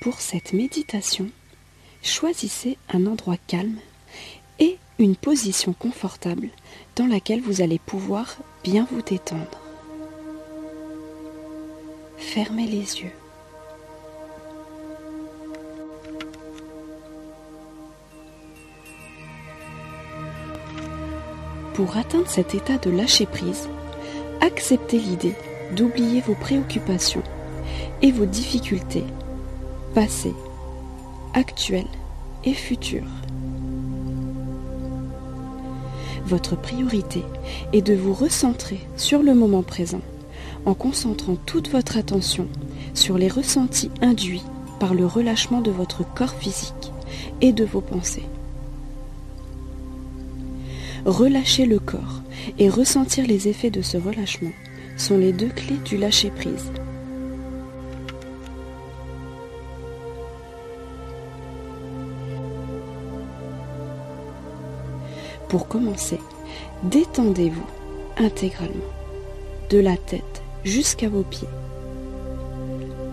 Pour cette méditation, choisissez un endroit calme et une position confortable dans laquelle vous allez pouvoir bien vous détendre. Fermez les yeux. Pour atteindre cet état de lâcher-prise, acceptez l'idée d'oublier vos préoccupations et vos difficultés passées, actuelles et futures. Votre priorité est de vous recentrer sur le moment présent en concentrant toute votre attention sur les ressentis induits par le relâchement de votre corps physique et de vos pensées. Relâcher le corps et ressentir les effets de ce relâchement sont les deux clés du lâcher-prise. Pour commencer, détendez-vous intégralement, de la tête jusqu'à vos pieds.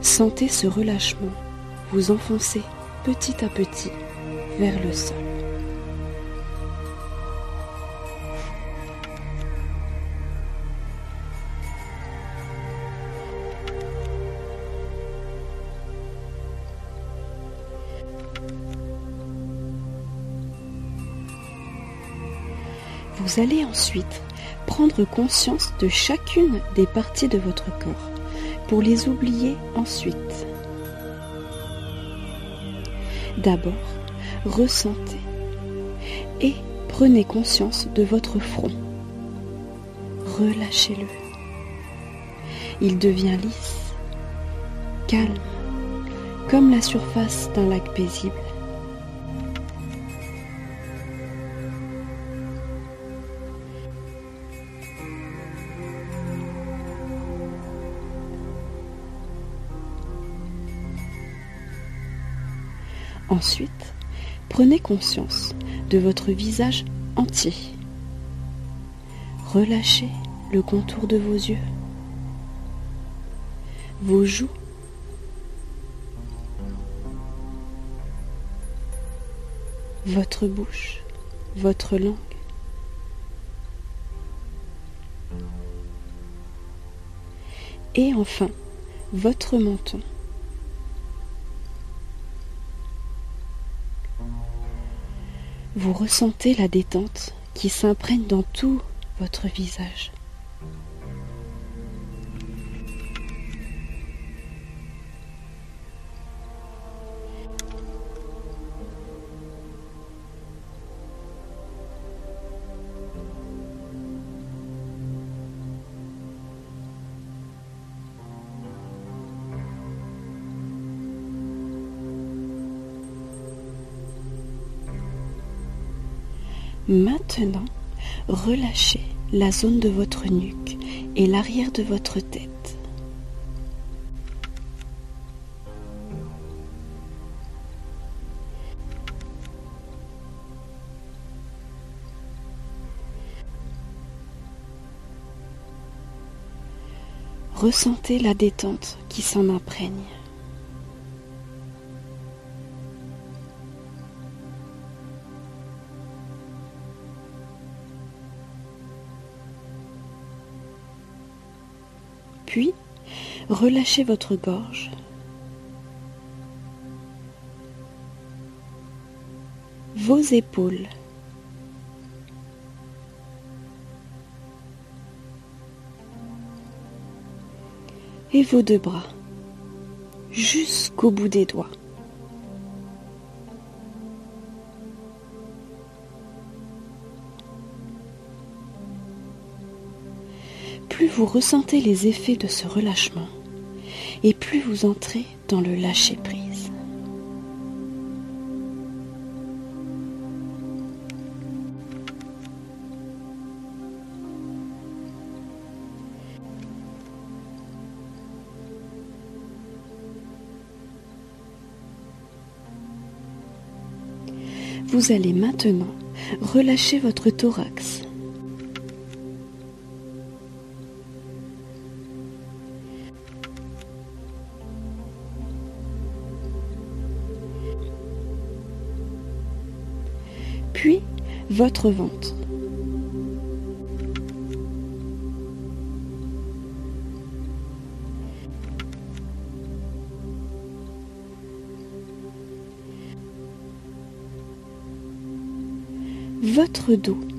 Sentez ce relâchement vous enfoncer petit à petit vers le sol. Vous allez ensuite prendre conscience de chacune des parties de votre corps pour les oublier ensuite. D'abord, ressentez et prenez conscience de votre front. Relâchez-le. Il devient lisse, calme, comme la surface d'un lac paisible. Ensuite, prenez conscience de votre visage entier. Relâchez le contour de vos yeux, vos joues, votre bouche, votre langue. Et enfin, votre menton. Vous ressentez la détente qui s'imprègne dans tout votre visage. Maintenant, relâchez la zone de votre nuque et l'arrière de votre tête. Ressentez la détente qui s'en imprègne. Puis, relâchez votre gorge. Vos épaules. Et vos deux bras jusqu'au bout des doigts. Plus vous ressentez les effets de ce relâchement et plus vous entrez dans le lâcher-prise. Vous allez maintenant relâchez votre thorax. Puis votre ventre. votre dos.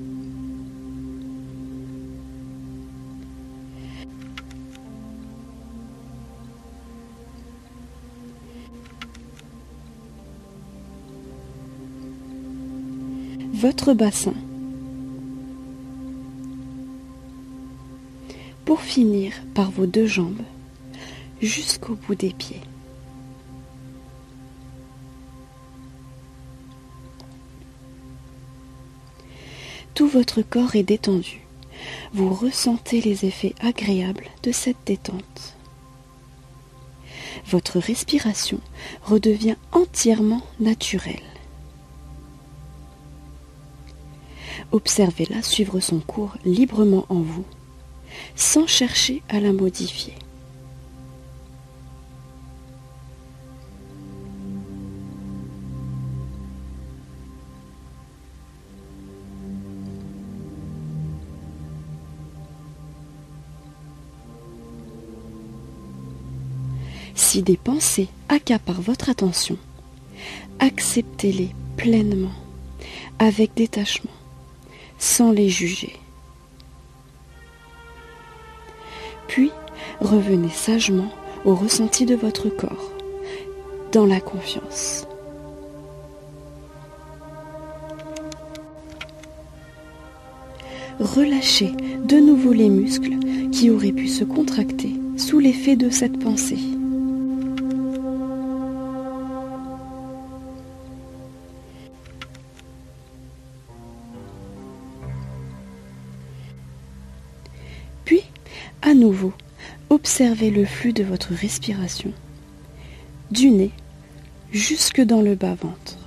Votre bassin. Pour finir par vos deux jambes jusqu'au bout des pieds. Tout votre corps est détendu. Vous ressentez les effets agréables de cette détente. Votre respiration redevient entièrement naturelle. Observez-la suivre son cours librement en vous, sans chercher à la modifier. Si des pensées accaparent votre attention, acceptez-les pleinement, avec détachement, sans les juger. Puis, revenez sagement au ressenti de votre corps, dans la confiance. Relâchez de nouveau les muscles qui auraient pu se contracter sous l'effet de cette pensée. Observez le flux de votre respiration, du nez jusque dans le bas-ventre.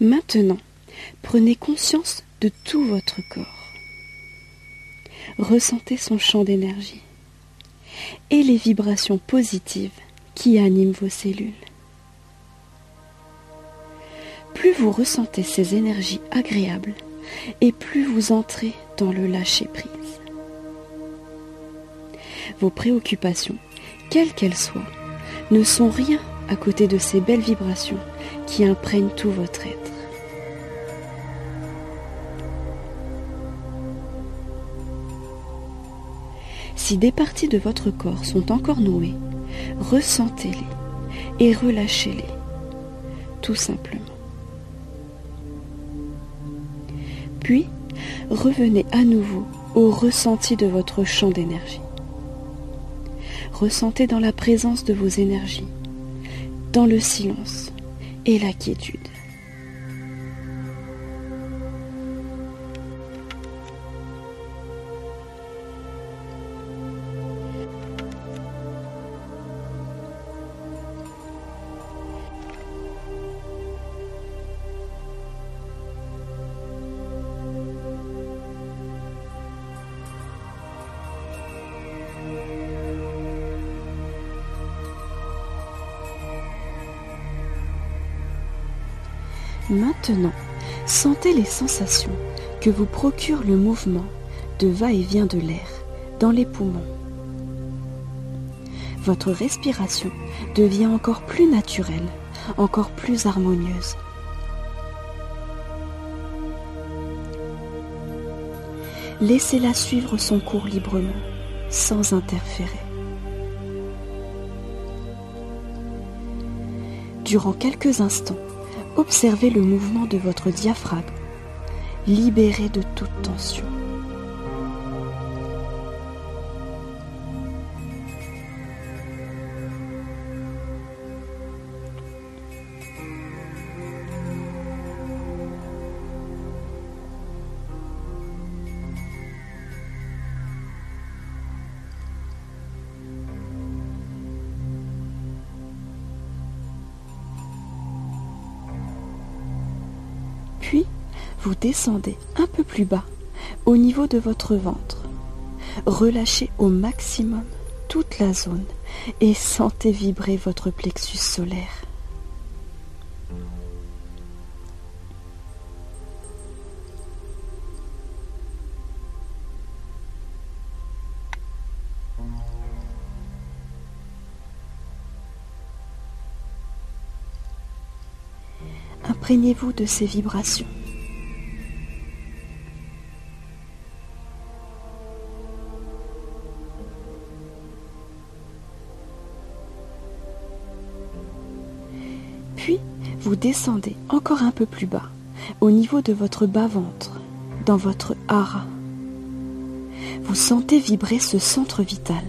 Maintenant, prenez conscience de tout votre corps. Ressentez son champ d'énergie et les vibrations positives qui animent vos cellules. Plus vous ressentez ces énergies agréables et plus vous entrez dans le lâcher-prise. Vos préoccupations, quelles qu'elles soient, ne sont rien à côté de ces belles vibrations qui imprègnent tout votre être. Si des parties de votre corps sont encore nouées, ressentez-les et relâchez-les, tout simplement. Puis, revenez à nouveau au ressenti de votre champ d'énergie. Ressentez dans la présence de vos énergies, dans le silence et la quiétude. Maintenant, sentez les sensations que vous procure le mouvement de va-et-vient de l'air dans les poumons. Votre respiration devient encore plus naturelle, encore plus harmonieuse. Laissez-la suivre son cours librement, sans interférer. Durant quelques instants, observez le mouvement de votre diaphragme, libéré de toute tension. Descendez un peu plus bas, au niveau de votre ventre. Relâchez au maximum toute la zone et sentez vibrer votre plexus solaire. Imprégnez-vous de ces vibrations. Vous descendez encore un peu plus bas, au niveau de votre bas-ventre, dans votre hara. Vous sentez vibrer ce centre vital,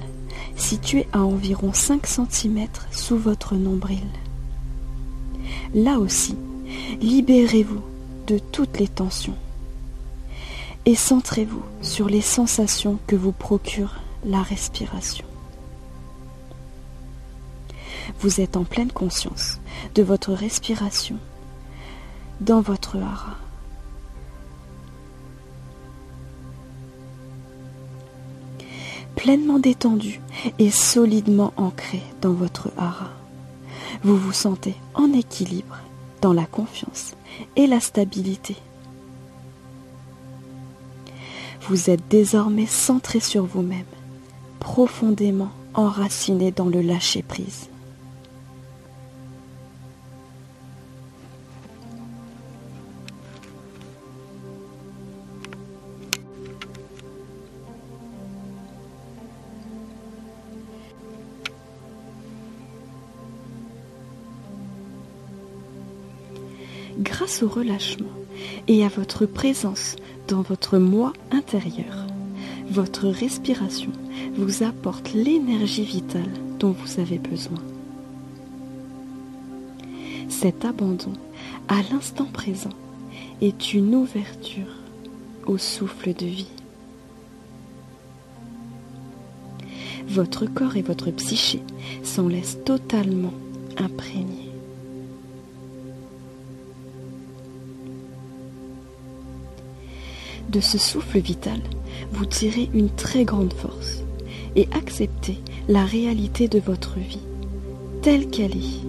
situé à environ 5 cm sous votre nombril. Là aussi, libérez-vous de toutes les tensions et centrez-vous sur les sensations que vous procure la respiration. Vous êtes en pleine conscience de votre respiration dans votre hara. Pleinement détendu et solidement ancré dans votre hara, vous vous sentez en équilibre dans la confiance et la stabilité. Vous êtes désormais centré sur vous-même, profondément enraciné dans le lâcher-prise. Grâce au relâchement et à votre présence dans votre moi intérieur, votre respiration vous apporte l'énergie vitale dont vous avez besoin. Cet abandon à l'instant présent est une ouverture au souffle de vie. Votre corps et votre psyché s'en laissent totalement imprégnés. De ce souffle vital, vous tirez une très grande force et acceptez la réalité de votre vie telle qu'elle est.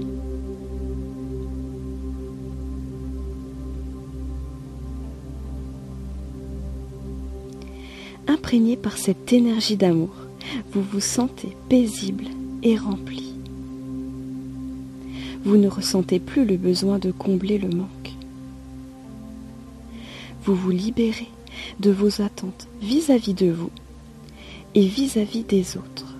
Imprégné par cette énergie d'amour, vous vous sentez paisible et rempli. Vous ne ressentez plus le besoin de combler le manque. Vous vous libérez de vos attentes vis-à-vis de vous et vis-à-vis des autres.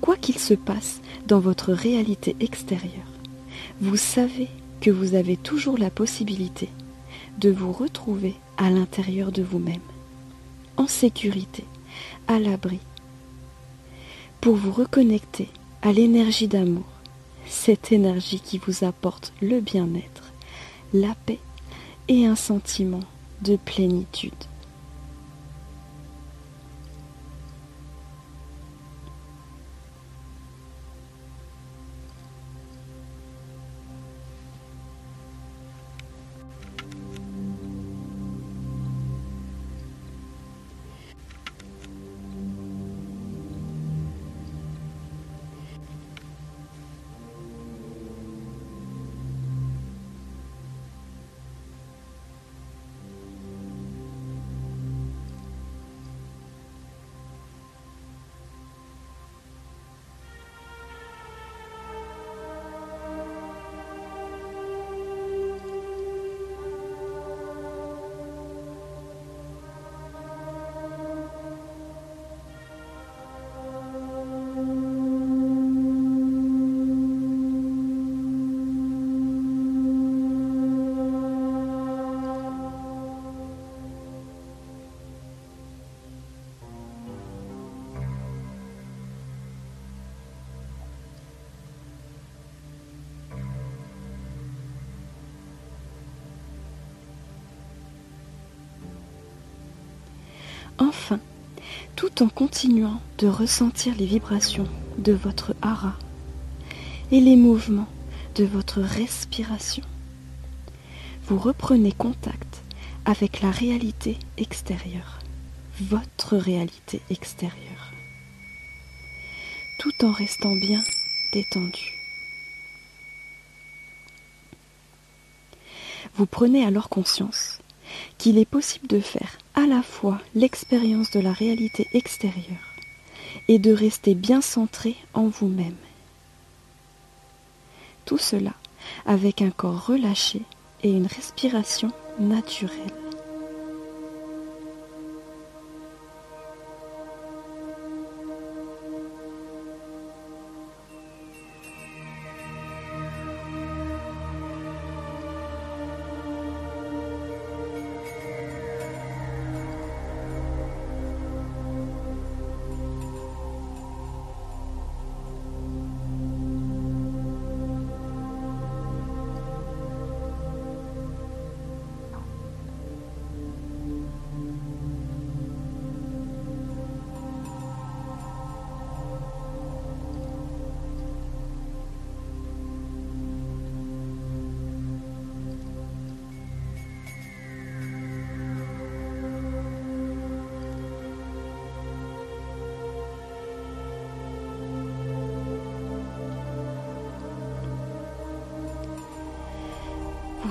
Quoi qu'il se passe dans votre réalité extérieure, vous savez que vous avez toujours la possibilité de vous retrouver à l'intérieur de vous-même, en sécurité, à l'abri, pour vous reconnecter à l'énergie d'amour, cette énergie qui vous apporte le bien-être la paix et un sentiment de plénitude. Enfin, tout en continuant de ressentir les vibrations de votre hara et les mouvements de votre respiration. Vous reprenez contact avec la réalité extérieure, votre réalité extérieure, tout en restant bien détendu. Vous prenez alors conscience qu'il est possible de faire à la fois l'expérience de la réalité extérieure et de rester bien centré en vous-même. Tout cela avec un corps relâché et une respiration naturelle.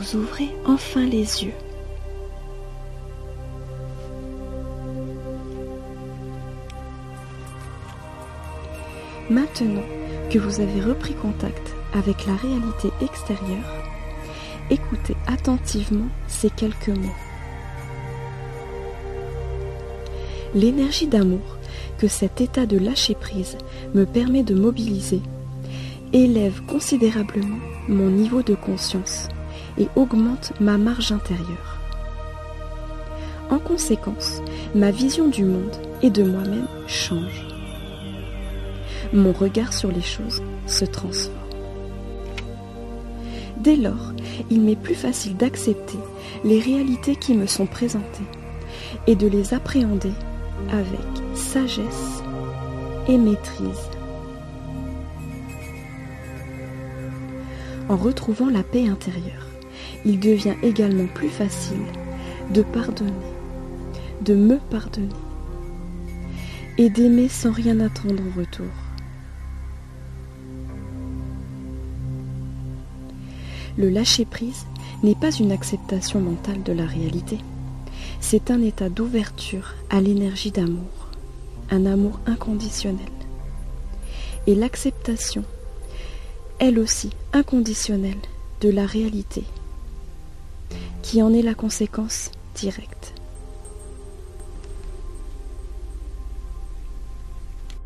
Vous ouvrez enfin les yeux. Maintenant que vous avez repris contact avec la réalité extérieure, écoutez attentivement ces quelques mots. L'énergie d'amour que cet état de lâcher-prise me permet de mobiliser élève considérablement mon niveau de conscience et augmente ma marge intérieure. En conséquence, ma vision du monde et de moi-même change. Mon regard sur les choses se transforme. Dès lors, il m'est plus facile d'accepter les réalités qui me sont présentées et de les appréhender avec sagesse et maîtrise. En retrouvant la paix intérieure, il devient également plus facile de pardonner, de me pardonner et d'aimer sans rien attendre en retour. Le lâcher-prise n'est pas une acceptation mentale de la réalité, c'est un état d'ouverture à l'énergie d'amour, un amour inconditionnel. Et l'acceptation, elle aussi inconditionnelle, de la réalité qui en est la conséquence directe.